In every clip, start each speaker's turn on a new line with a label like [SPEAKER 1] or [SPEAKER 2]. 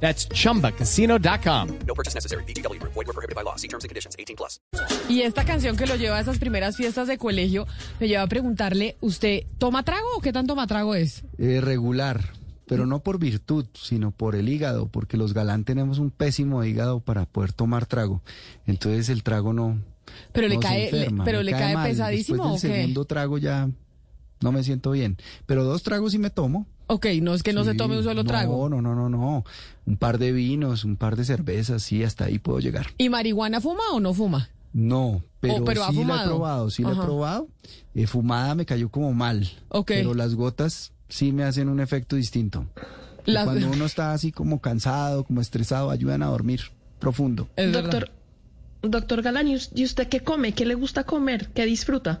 [SPEAKER 1] That's chumbacasino.com.
[SPEAKER 2] No purchase necessary. BGW. Void were prohibited by law. See terms and conditions. 18 plus.
[SPEAKER 3] Y esta canción que lo lleva a esas primeras fiestas de colegio me lleva a preguntarle, ¿usted toma trago o qué tan toma trago es?
[SPEAKER 4] Eh, regular, pero no por virtud, sino por el hígado, porque los galán tenemos un pésimo hígado para poder tomar trago. Entonces el trago no.
[SPEAKER 3] Pero le
[SPEAKER 4] no se
[SPEAKER 3] cae, le-
[SPEAKER 4] enferma,
[SPEAKER 3] pero
[SPEAKER 4] me
[SPEAKER 3] le cae
[SPEAKER 4] mal.
[SPEAKER 3] pesadísimo
[SPEAKER 4] Después
[SPEAKER 3] o
[SPEAKER 4] del
[SPEAKER 3] qué?
[SPEAKER 4] segundo trago ya no me siento bien. Pero dos tragos sí me tomo.
[SPEAKER 3] Ok, no es que no se tome un solo
[SPEAKER 4] no,
[SPEAKER 3] trago.
[SPEAKER 4] No, no, no, no. Un par de vinos, un par de cervezas, sí, hasta ahí puedo llegar.
[SPEAKER 3] ¿Y marihuana fuma o no fuma?
[SPEAKER 4] No, pero,
[SPEAKER 3] Oh, pero ha
[SPEAKER 4] sí la he probado, sí la he probado. Eh, fumada me cayó como mal.
[SPEAKER 3] Ok.
[SPEAKER 4] Pero las gotas sí me hacen un efecto distinto. Y
[SPEAKER 3] Las-
[SPEAKER 4] Cuando uno está así como cansado, como estresado, ayudan a dormir profundo.
[SPEAKER 3] Es
[SPEAKER 5] Doctor,
[SPEAKER 3] verdad.
[SPEAKER 5] doctor Galán, ¿y ¿y usted qué come? ¿Qué le gusta comer? ¿Qué disfruta?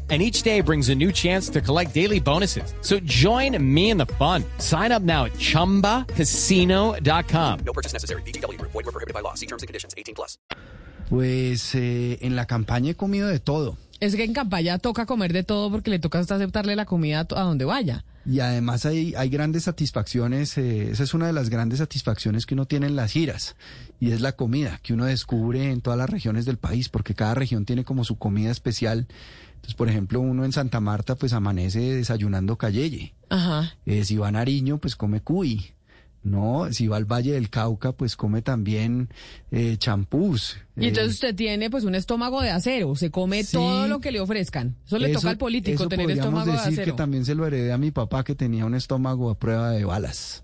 [SPEAKER 1] And each day brings a new chance to collect daily bonuses. So join me in the fun. Sign up now at chumbacasino.com.
[SPEAKER 2] No purchase necessary. BGW. Void were prohibited by law. See terms and conditions. 18 plus.
[SPEAKER 4] Pues eh, en la campaña he comido de todo.
[SPEAKER 3] Es que en campaña toca comer de todo porque le toca hasta aceptarle la comida a donde vaya.
[SPEAKER 4] Y además hay, hay grandes satisfacciones, eh, esa es una de las grandes satisfacciones que uno tiene en las giras, y es la comida que uno descubre en todas las regiones del país, porque cada región tiene como su comida especial. Entonces, por ejemplo, uno en Santa Marta pues amanece desayunando cayeye.
[SPEAKER 3] Ajá.
[SPEAKER 4] Eh, si va a Nariño, pues come cuy. No, si va al Valle del Cauca, pues come también eh, champús.
[SPEAKER 3] Y
[SPEAKER 4] Eh,
[SPEAKER 3] entonces usted tiene pues un estómago de acero, se come
[SPEAKER 4] Sí.
[SPEAKER 3] todo lo que le ofrezcan. Eso le
[SPEAKER 4] eso-
[SPEAKER 3] toca al político
[SPEAKER 4] eso
[SPEAKER 3] tener estómago de
[SPEAKER 4] decir
[SPEAKER 3] acero.
[SPEAKER 4] que también se lo heredé a mi papá que tenía un estómago a prueba de balas.